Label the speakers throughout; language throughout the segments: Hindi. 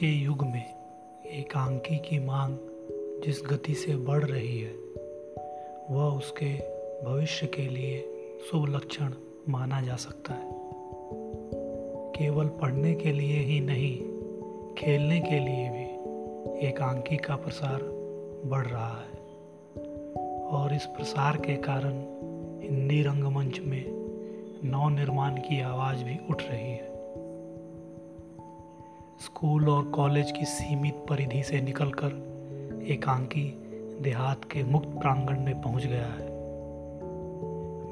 Speaker 1: के युग में एकांकी की मांग जिस गति से बढ़ रही है, वह उसके भविष्य के लिए शुभ लक्षण माना जा सकता है। केवल पढ़ने के लिए ही नहीं, खेलने के लिए भी एकांकी का प्रसार बढ़ रहा है। और इस प्रसार के कारण हिंदी रंगमंच में नव निर्माण की आवाज़ भी उठ रही है। स्कूल और कॉलेज की सीमित परिधि से निकलकर एकांकी देहात के मुक्त प्रांगण में पहुँच गया है।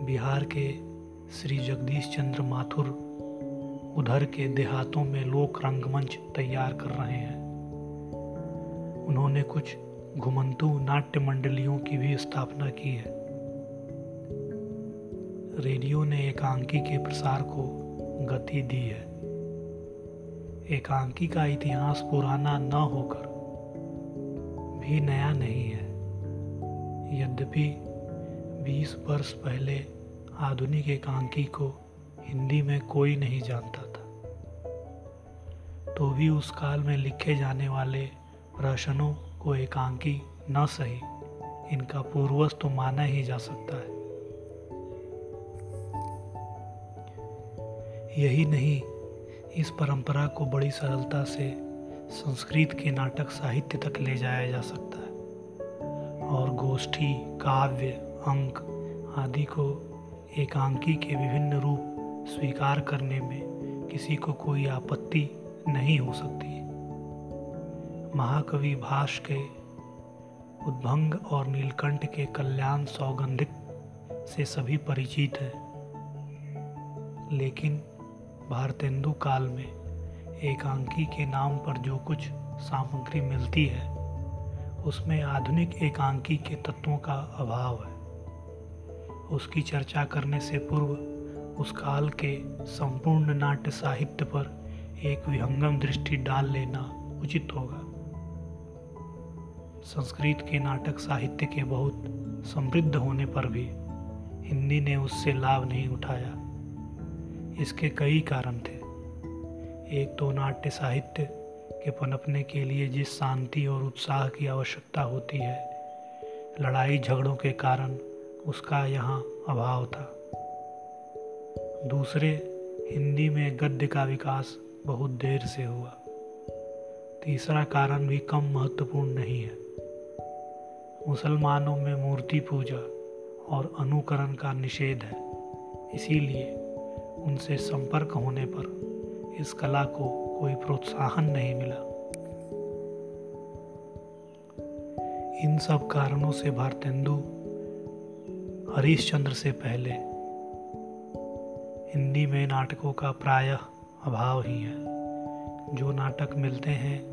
Speaker 1: बिहार के श्री जगदीश चंद्र माथुर उधर के देहातों में लोक रंगमंच तैयार कर रहे हैं। उन्होंने कुछ घुमंतु नाट्य मंडलियों की भी स्थापना की है। रेडियो ने एकांकी के प्रसार को गति दी है। एकांकी का इतिहास पुराना न होकर भी नया नहीं है। यद्यपि 20 वर्ष पहले आधुनिक एकांकी को हिंदी में कोई नहीं जानता था तो भी उस काल में लिखे जाने वाले प्रश्नों को एकांकी न सही, इनका पूर्वज तो माना ही जा सकता है। यही नहीं इस परंपरा को बड़ी सरलता से संस्कृत के नाटक साहित्य तक ले जाया जा सकता है। और गोष्ठी, काव्य, अंक आदि को एकांकी के विभिन्न रूप स्वीकार करने में किसी को कोई आपत्ति नहीं हो सकती। महाकवि भाष के उद्भंग और नीलकंठ के कल्याण सौगंधिक से सभी परिचित हैं। लेकिन भारतेंदु काल में एकांकी के नाम पर जो कुछ सामग्री मिलती है, उसमें आधुनिक एकांकी के तत्वों का अभाव है। उसकी चर्चा करने से पूर्व, उस काल के संपूर्ण नाट्य साहित्य पर एक विहंगम दृष्टि डाल लेना उचित होगा। संस्कृत के नाटक साहित्य के बहुत समृद्ध होने पर भी हिंदी ने उससे लाभ नहीं उठाया। इसके कई कारण थे। एक तो नाट्य साहित्य के पनपने के लिए जिस शांति और उत्साह की आवश्यकता होती है, लड़ाई झगड़ों के कारण उसका यहाँ अभाव था। दूसरे, हिंदी में गद्य का विकास बहुत देर से हुआ। तीसरा कारण भी कम महत्वपूर्ण नहीं है। मुसलमानों में मूर्ति पूजा और अनुकरण का निषेध है। इसीलिए उनसे संपर्क होने पर इस कला को कोई प्रोत्साहन नहीं मिला। इन सब कारणों से भारतेंदु हरीशचंद्र से पहले हिंदी में नाटकों का प्रायः अभाव ही है। जो नाटक मिलते हैं,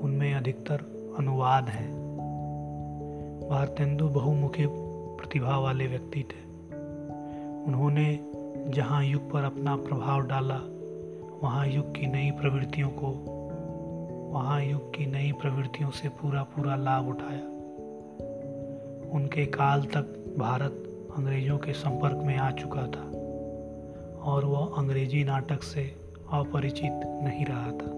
Speaker 1: उनमें अधिकतर अनुवाद हैं। भारतेंदु बहुमुखी प्रतिभा वाले व्यक्ति थे। उन्होंने जहाँ युग पर अपना प्रभाव डाला, वहाँ युग की नई प्रवृत्तियों को, वहाँ युग की नई प्रवृत्तियों से पूरा पूरा लाभ उठाया। उनके काल तक भारत अंग्रेज़ों के संपर्क में आ चुका था और वह अंग्रेज़ी नाटक से अपरिचित नहीं रहा था।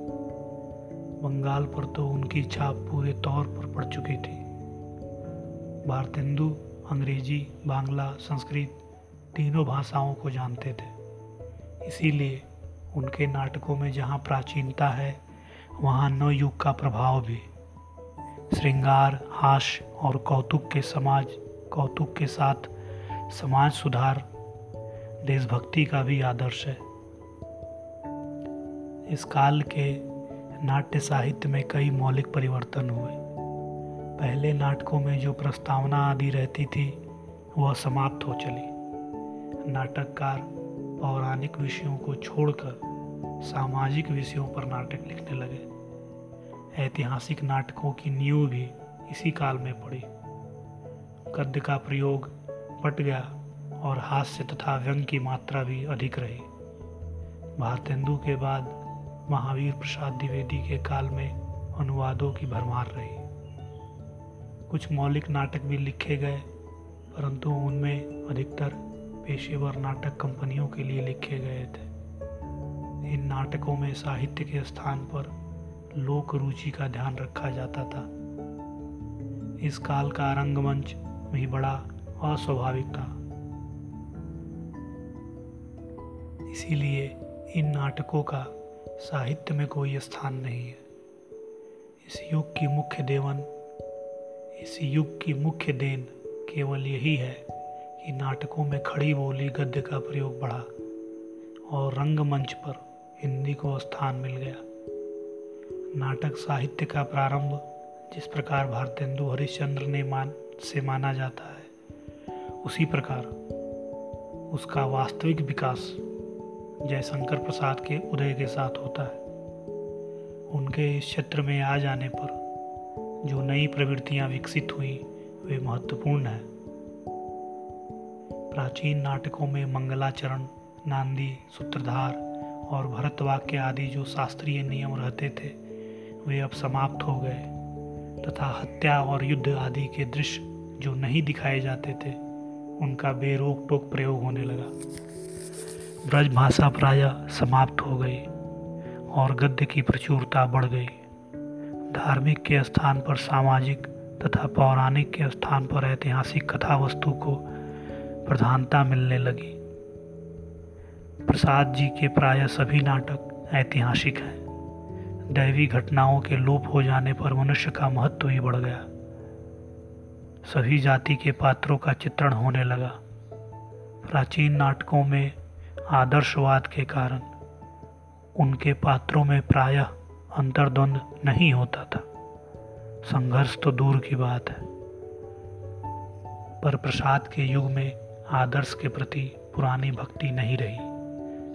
Speaker 1: बंगाल पर तो उनकी छाप पूरे तौर पर पड़ चुकी थी। भारतेंदु, अंग्रेज़ी, बांग्ला, संस्कृत तीनों भाषाओं को जानते थे। इसीलिए उनके नाटकों में जहाँ प्राचीनता है, वहाँ नवयुग का प्रभाव भी। श्रृंगार, हास्य और कौतुक के समाज, कौतुक के साथ समाज सुधार देशभक्ति का भी आदर्श है। इस काल के नाट्य साहित्य में कई मौलिक परिवर्तन हुए। पहले नाटकों में जो प्रस्तावना आदि रहती थी, वह समाप्त हो चली। नाटककार पौराणिक विषयों को छोड़कर सामाजिक विषयों पर नाटक लिखने लगे। ऐतिहासिक नाटकों की नींव भी इसी काल में पड़ी। गद्य का प्रयोग बढ़ गया और हास्य तथा व्यंग की मात्रा भी अधिक रही। भारतेंदु के बाद महावीर प्रसाद द्विवेदी के काल में अनुवादों की भरमार रही। कुछ मौलिक नाटक भी लिखे गए, परंतु उनमें अधिकतर पेशेवर नाटक कंपनियों के लिए लिखे गए थे। इन नाटकों में साहित्य के स्थान पर लोक रुचि का ध्यान रखा जाता था। इस काल का रंगमंच भी बड़ा अस्वाभाविक था। इसीलिए इन नाटकों का साहित्य में कोई स्थान नहीं है। इस युग की मुख्य देवन, इस युग की मुख्य देन केवल यही है। कि नाटकों में खड़ी बोली, गद्य का प्रयोग बढ़ा और रंगमंच पर हिंदी को स्थान मिल गया। नाटक साहित्य का प्रारंभ जिस प्रकार भारतेंदु हरिश्चंद्र ने मान, से माना जाता है, उसी प्रकार उसका वास्तविक विकास जयशंकर प्रसाद के उदय के साथ होता है। उनके इस क्षेत्र में आ जाने पर जो नई प्रवृत्तियाँ विकसित हुई, वे महत्वपूर्ण हैं। प्राचीन नाटकों में मंगलाचरण, नांदी, सूत्रधार और भरतवाक्य आदि जो शास्त्रीय नियम रहते थे, वे अब समाप्त हो गए तथा हत्या और युद्ध आदि के दृश्य जो नहीं दिखाए जाते थे, उनका बेरोक टोक प्रयोग होने लगा। ब्रजभाषा प्राय समाप्त हो गई और गद्य की प्रचुरता बढ़ गई। धार्मिक के स्थान पर सामाजिक तथा पौराणिक के स्थान पर ऐतिहासिक कथा वस्तु को प्रधानता मिलने लगी। प्रसाद जी के प्राय सभी नाटक ऐतिहासिक हैं। दैवी घटनाओं के लोप हो जाने पर मनुष्य का महत्व ही बढ़ गया। सभी जाति के पात्रों का चित्रण होने लगा। प्राचीन नाटकों में आदर्शवाद के कारण उनके पात्रों में प्रायः अंतर्द्वंद नहीं होता था। संघर्ष तो दूर की बात है। पर प्रसाद के युग में आदर्श के प्रति पुरानी भक्ति नहीं रही।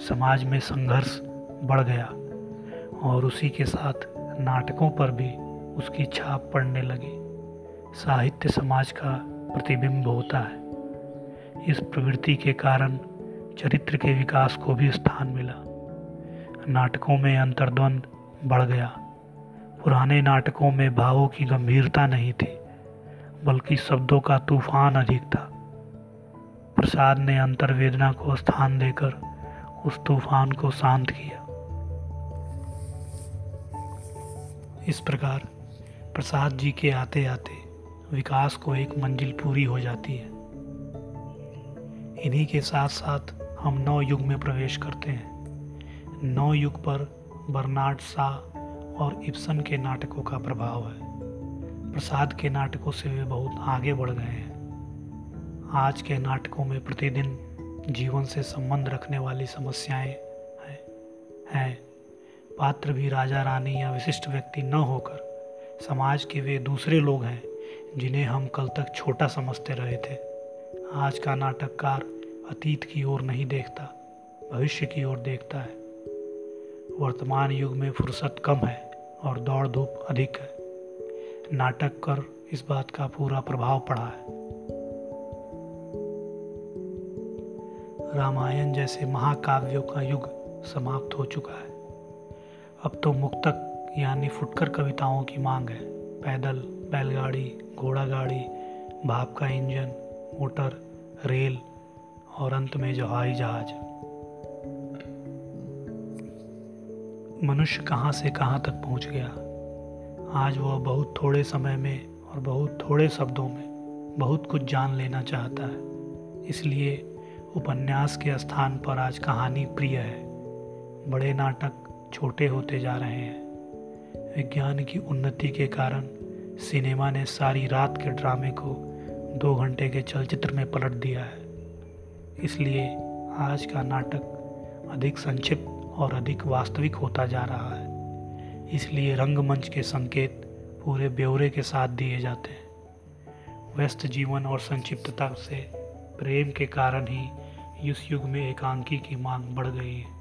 Speaker 1: समाज में संघर्ष बढ़ गया और उसी के साथ नाटकों पर भी उसकी छाप पड़ने लगी। साहित्य समाज का प्रतिबिंब होता है। इस प्रवृत्ति के कारण चरित्र के विकास को भी स्थान मिला। नाटकों में अंतर्द्वंद बढ़ गया। पुराने नाटकों में भावों की गंभीरता नहीं थी, बल्कि शब्दों का तूफ़ान अधिक था। प्रसाद ने अंतर्वेदना को स्थान देकर उस तूफ़ान को शांत किया। इस प्रकार प्रसाद जी के आते आते विकास को एक मंजिल पूरी हो जाती है। इन्हीं के साथ साथ हम नौ युग में प्रवेश करते हैं। नौ युग पर बर्नार्ड शाह और इब्सन के नाटकों का प्रभाव है। प्रसाद के नाटकों से वे बहुत आगे बढ़ गए हैं। आज के नाटकों में प्रतिदिन जीवन से संबंध रखने वाली समस्याएँ हैं हैं। पात्र भी राजा रानी या विशिष्ट व्यक्ति न होकर समाज के वे दूसरे लोग हैं, जिन्हें हम कल तक छोटा समझते रहे थे। आज का नाटककार अतीत की ओर नहीं देखता, भविष्य की ओर देखता है। वर्तमान युग में फुर्सत कम है और दौड़ धूप अधिक है। नाटक कर इस बात का पूरा प्रभाव पड़ा है। रामायण जैसे महाकाव्यों का युग समाप्त हो चुका है। अब तो मुक्तक यानी फुटकर कविताओं की मांग है। पैदल, बैलगाड़ी घोड़ा गाड़ी भाप का इंजन, मोटर, रेल और अंत में हवाई जहाज़। मनुष्य कहाँ से कहाँ तक पहुँच गया? आज वह बहुत थोड़े समय में और बहुत थोड़े शब्दों में बहुत कुछ जान लेना चाहता है। इसलिए उपन्यास के स्थान पर आज कहानी प्रिय है। बड़े नाटक छोटे होते जा रहे हैं। विज्ञान की उन्नति के कारण सिनेमा ने सारी रात के ड्रामे को दो घंटे के चलचित्र में पलट दिया है। इसलिए आज का नाटक अधिक संक्षिप्त और अधिक वास्तविक होता जा रहा है। इसलिए रंगमंच के संकेत पूरे ब्यौरे के साथ दिए जाते हैं। व्यस्त जीवन और संक्षिप्तता से प्रेम के कारण ही इस युग में एकांकी की मांग बढ़ गई। है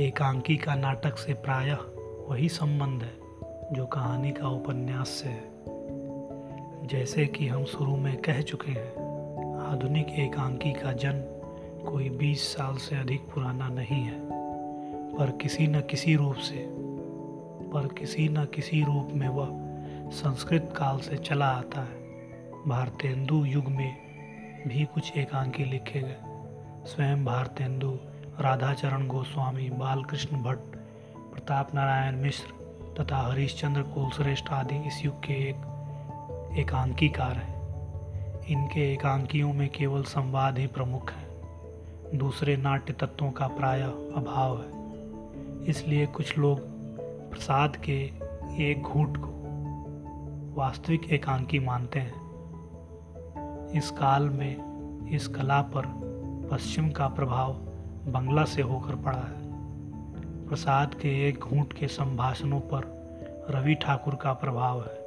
Speaker 1: एकांकी का नाटक से प्रायः वही संबंध है, जो कहानी का उपन्यास से है। जैसे कि हम शुरू में कह चुके हैं, आधुनिक एकांकी का जन्म कोई 20 साल से अधिक पुराना नहीं है। पर किसी न किसी रूप से, पर किसी न किसी रूप में वह संस्कृत काल से चला आता है। भारतेंदु युग में भी कुछ एकांकी लिखे गए। स्वयं भारतेंदु, राधाचरण गोस्वामी, बालकृष्ण भट्ट, प्रताप नारायण मिश्र तथा हरीशचंद्र कुलश्रेष्ठ आदि इस युग के एक एकांकीकार हैं। इनके एकांकियों में केवल संवाद ही प्रमुख है। दूसरे नाट्य तत्वों का प्राय अभाव है। इसलिए कुछ लोग प्रसाद के एक घूट को वास्तविक एकांकी मानते हैं। इस काल में इस कला पर पश्चिम का प्रभाव बंगला से होकर पड़ा है। प्रसाद के एक घूंट के संभाषणों पर रवि ठाकुर का प्रभाव है।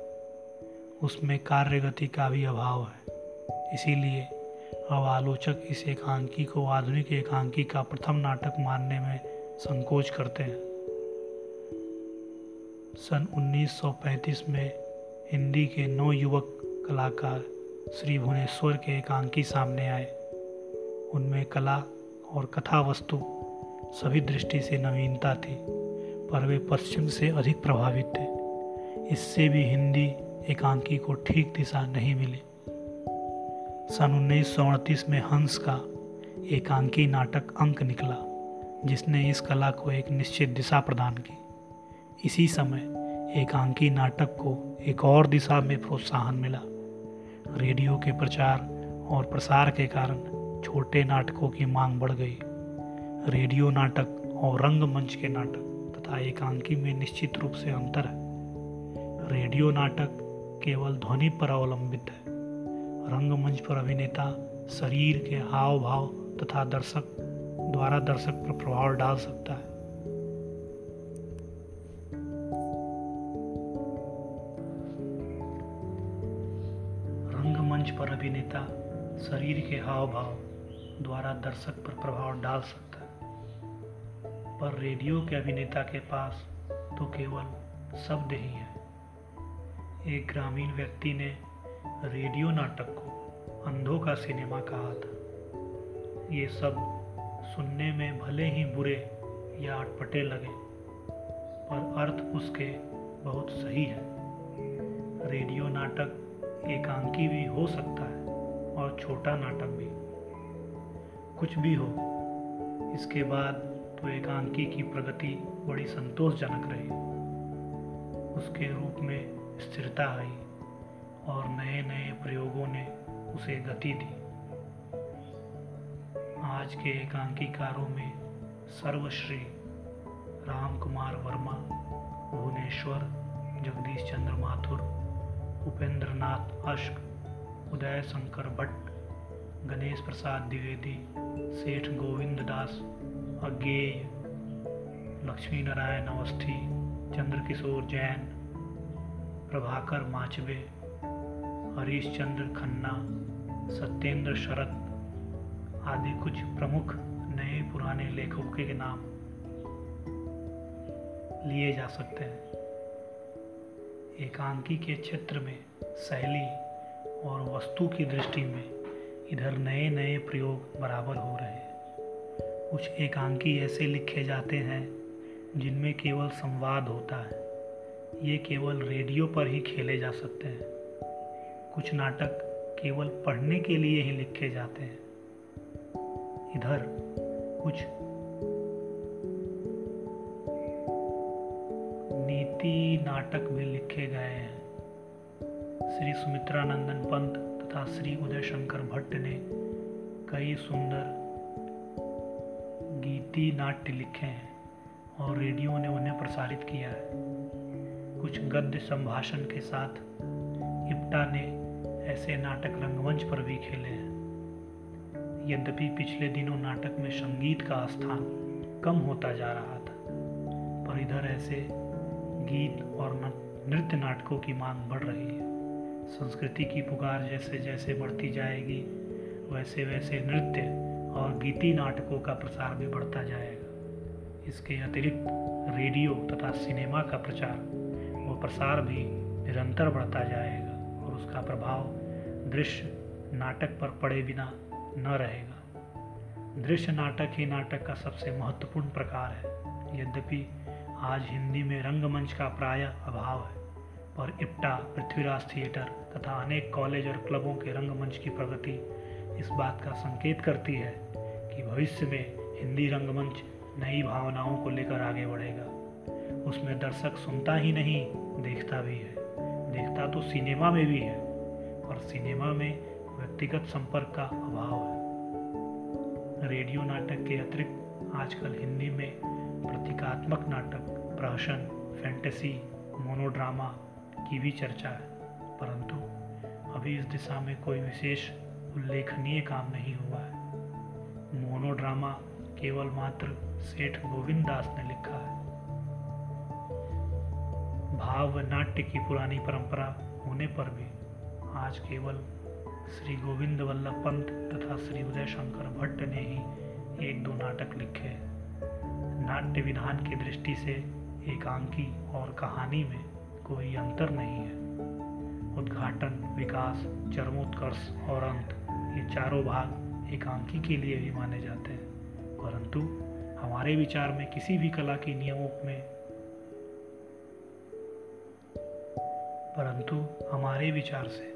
Speaker 1: उसमें कार्य गति का भी अभाव है। इसीलिए अब आलोचक इस एकांकी को आधुनिक एकांकी का प्रथम नाटक मानने में संकोच करते हैं। सन 1935 में हिंदी के नौ युवक कलाकार श्री भुवनेश्वर के एकांकी सामने आए। उनमें कला और कथा वस्तु सभी दृष्टि से नवीनता थी, पर वे पश्चिम से अधिक प्रभावित थे। इससे भी हिंदी एकांकी को ठीक दिशा नहीं मिली। सन उन्नीस सौ अड़तीस में हंस का एकांकी नाटक अंक निकला, जिसने इस कला को एक निश्चित दिशा प्रदान की। इसी समय एकांकी नाटक को एक और दिशा में प्रोत्साहन मिला। रेडियो के प्रचार और प्रसार के कारण छोटे नाटकों की मांग बढ़ गई। रेडियो नाटक और रंगमंच के नाटक तथा एकांकी में निश्चित रूप से अंतर है। रेडियो नाटक केवल ध्वनि पर अवलंबित है। रंगमंच पर अभिनेता शरीर के हाव भाव तथा दर्शक द्वारा दर्शक पर प्रभाव डाल सकता है। के हाव भाव द्वारा दर्शक पर प्रभाव डाल सकता है। पर रेडियो के अभिनेता के पास तो केवल शब्द ही है। एक ग्रामीण व्यक्ति ने रेडियो नाटक को अंधों का सिनेमा कहा था। ये सब सुनने में भले ही बुरे या अटपटे लगे, पर अर्थ उसके बहुत सही है। रेडियो नाटक एकांकी भी हो सकता है। और छोटा नाटक भी। कुछ भी हो, इसके बाद तो एकांकी की प्रगति बड़ी संतोषजनक रही। उसके रूप में स्थिरता आई और नए नए प्रयोगों ने उसे गति दी। आज के एकांकीकारों में सर्वश्री राम कुमार वर्मा, भुवनेश्वर, जगदीश चंद्र माथुर उपेंद्र नाथ अश्क उदय शंकर भट्ट, गणेश प्रसाद द्विवेदी, सेठ गोविंद दास, अज्ञेय, लक्ष्मी नारायण अवस्थी, चंद्रकिशोर जैन, प्रभाकर माचवे हरीश चंद्र खन्ना, सत्येंद्र शरद आदि कुछ प्रमुख नए पुराने लेखकों के नाम लिए जा सकते हैं। एकांकी के क्षेत्र में शैली और वस्तु की दृष्टि में इधर नए नए प्रयोग बराबर हो रहे हैं। कुछ एकांकी ऐसे लिखे जाते हैं, जिनमें केवल संवाद होता है। ये केवल रेडियो पर ही खेले जा सकते हैं। कुछ नाटक केवल पढ़ने के लिए ही लिखे जाते हैं। इधर कुछ नीति नाटक भी लिखे गए हैं। श्री सुमित्रानंदन पंत तथा श्री उदय शंकर भट्ट ने कई सुंदर गीति नाट्य लिखे हैं और रेडियो ने उन्हें प्रसारित किया है। कुछ गद्य संभाषण के साथ इप्टा ने ऐसे नाटक रंगमंच पर भी खेले हैं। यद्यपि पिछले दिनों नाटक में संगीत का स्थान कम होता जा रहा था, पर इधर ऐसे गीत और नृत्य नाटकों की मांग बढ़ रही है। संस्कृति की पुकार जैसे जैसे बढ़ती जाएगी, वैसे वैसे नृत्य और गीति नाटकों का प्रसार भी बढ़ता जाएगा। इसके अतिरिक्त रेडियो तथा सिनेमा का प्रचार, व प्रसार भी निरंतर बढ़ता जाएगा और उसका प्रभाव दृश्य नाटक पर पड़े बिना न रहेगा। दृश्य नाटक ही नाटक का सबसे महत्वपूर्ण प्रकार है। यद्यपि आज हिंदी में रंगमंच का प्राय अभाव है पर इप्टा पृथ्वीराज थिएटर तथा अनेक कॉलेज और क्लबों के रंगमंच की प्रगति इस बात का संकेत करती है कि भविष्य में हिंदी रंगमंच नई भावनाओं को लेकर आगे बढ़ेगा। उसमें दर्शक सुनता ही नहीं, देखता भी है। देखता तो सिनेमा में भी है और सिनेमा में व्यक्तिगत संपर्क का अभाव है। रेडियो नाटक के अतिरिक्त आजकल हिंदी में प्रतीकात्मक नाटक, प्रहसन, फैंटेसी, मोनोड्रामा की भी चर्चा है, परंतु अभी इस दिशा में कोई विशेष उल्लेखनीय काम नहीं हुआ है। मोनोड्रामा केवल मात्र सेठ गोविंद दास ने लिखा है। भाव नाट्य की पुरानी परंपरा होने पर भी आज केवल श्री गोविंद वल्लभ पंत तथा श्री उदय शंकर भट्ट ने ही एक दो नाटक लिखे नाट्य विधान की दृष्टि से एकांकी और कहानी में कोई अंतर नहीं है। उद्घाटन, विकास, चरमोत्कर्ष और अंत, ये चारों भाग एकांकी के लिए भी माने जाते हैं। परंतु हमारे विचार में किसी भी कला के नियमों में परंतु हमारे विचार से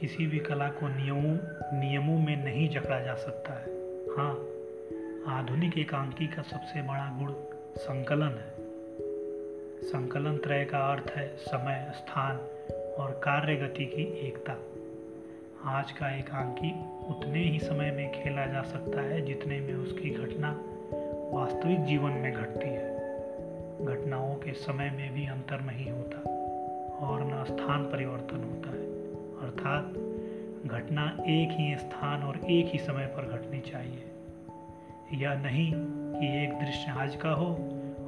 Speaker 1: किसी भी कला को नियमों नियमों में नहीं जकड़ा जा सकता है। हाँ आधुनिक एकांकी का सबसे बड़ा गुण संकलन है। संकलन त्रय का अर्थ है समय, स्थान और कार्य गति की एकता। आज का एकांकी उतने ही समय में खेला जा सकता है जितने में उसकी घटना वास्तविक जीवन में घटती है। घटनाओं के समय में भी अंतर नहीं होता और न स्थान परिवर्तन होता है। अर्थात घटना एक ही स्थान और एक ही समय पर घटनी चाहिए। यह नहीं कि एक दृश्य आज का हो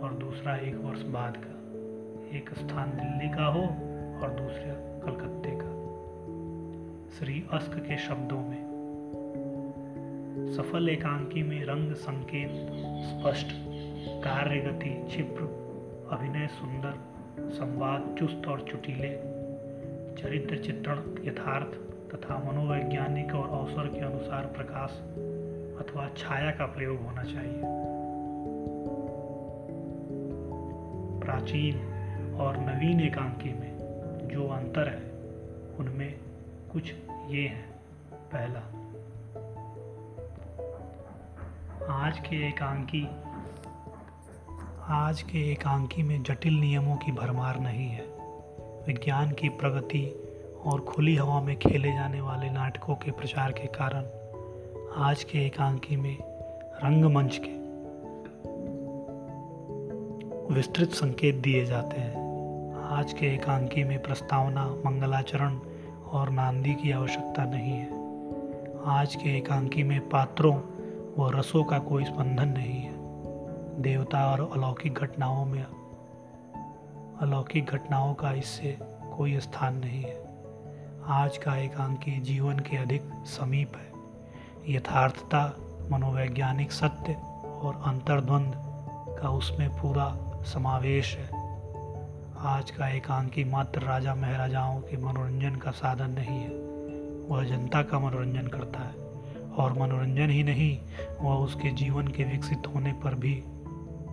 Speaker 1: और दूसरा एक वर्ष बाद का। एक स्थान दिल्ली का हो और दूसरा कलकत्ते का। श्री अस्क के शब्दों में। सफल एकांकी में रंग संकेत, स्पष्ट कार्य गति क्षिप्र अभिनय सुंदर, संवाद चुस्त और चुटीले, चरित्र चित्रण यथार्थ तथा मनोवैज्ञानिक और अवसर के अनुसार प्रकाश अथवा छाया का प्रयोग होना चाहिए। प्राचीन और नवीन एकांकी में जो अंतर है, उनमें कुछ ये हैं। पहला, आज के एकांकी, आज के एकांकी में जटिल नियमों की भरमार नहीं है। विज्ञान की प्रगति और खुली हवा में खेले जाने वाले नाटकों के प्रचार के कारण आज के एकांकी में रंगमंच के विस्तृत संकेत दिए जाते हैं। आज के एकांकी में प्रस्तावना, मंगलाचरण और नांदी की आवश्यकता नहीं है। आज के एकांकी में पात्रों व रसों का कोई स्पंदन नहीं है। देवता और अलौकिक घटनाओं में, अलौकिक घटनाओं का इससे कोई स्थान नहीं है। आज का एकांकी जीवन के अधिक समीप है। यथार्थता, मनोवैज्ञानिक सत्य और अंतर्द्वंद का उसमें पूरा समावेश है। आज का एकांकी मात्र राजा महाराजाओं के मनोरंजन का साधन नहीं है। वह जनता का मनोरंजन करता है, और मनोरंजन ही नहीं, वह उसके जीवन के विकसित होने पर भी,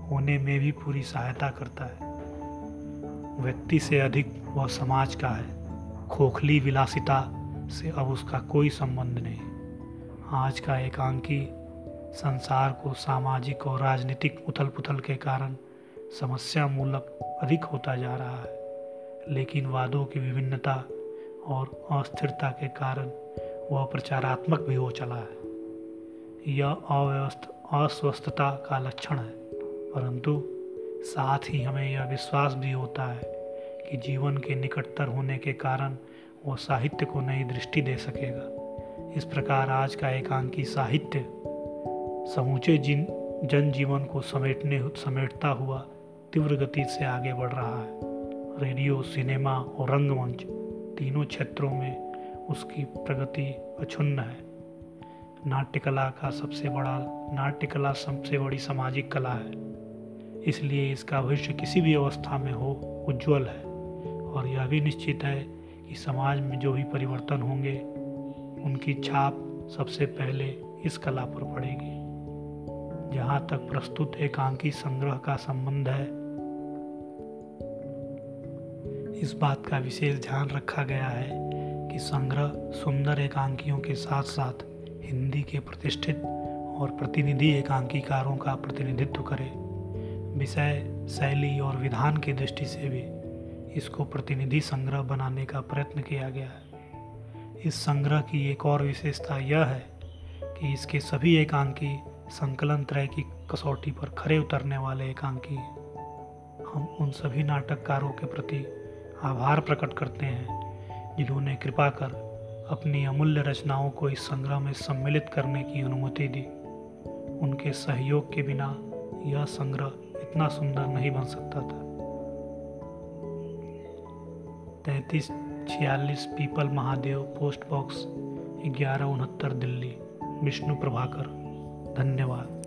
Speaker 1: होने में भी पूरी सहायता करता है। व्यक्ति से अधिक वह समाज का है, खोखली विलासिता से अब उसका कोई संबंध नहीं। आज का एकांकी संसार को सामाजिक और राजनीतिक उथल पुथल के कारण समस्या मूलक अधिक होता जा रहा है। लेकिन वादों की विभिन्नता और अस्थिरता के कारण वह प्रचारात्मक भी हो चला है। यह अव्यवस्थ, अस्वस्थता का लक्षण है। परंतु साथ ही हमें यह विश्वास भी होता है कि जीवन के निकटतर होने के कारण वह साहित्य को नई दृष्टि दे सकेगा। इस प्रकार आज का एकांकी साहित्य समूचे जिन जनजीवन को समेटने, समेटता हुआ तीव्र गति से आगे बढ़ रहा है। रेडियो, सिनेमा और रंगमंच तीनों क्षेत्रों में उसकी प्रगति अक्षुण्ण है। नाट्य कला का सबसे बड़ा नाट्य कला सबसे बड़ी सामाजिक कला है। इसलिए इसका भविष्य किसी भी अवस्था में हो, उज्जवल है। और यह भी निश्चित है कि समाज में जो भी परिवर्तन होंगे, उनकी छाप सबसे पहले इस कला पर पड़ेगी। जहाँ तक प्रस्तुत एकांकी संग्रह का संबंध है इस बात का विशेष ध्यान रखा गया है कि संग्रह सुंदर एकांकियों के साथ साथ हिंदी के प्रतिष्ठित और प्रतिनिधि एकांकीकारों का प्रतिनिधित्व करे। विषय, शैली और विधान की दृष्टि से भी इसको प्रतिनिधि संग्रह बनाने का प्रयत्न किया गया है। इस संग्रह की एक और विशेषता यह है कि इसके सभी एकांकी संकलन त्रय की कसौटी पर खरे उतरने वाले एकांकी हम उन सभी नाटककारों के प्रति आभार प्रकट करते हैं, जिन्होंने कृपा कर अपनी अमूल्य रचनाओं को इस संग्रह में सम्मिलित करने की अनुमति दी। उनके सहयोग के बिना यह संग्रह इतना सुंदर नहीं बन सकता था। तैतीस छियालीस पीपल महादेव, पोस्ट बॉक्स ग्यारह उनहत्तर दिल्ली, विष्णु प्रभाकर, धन्यवाद।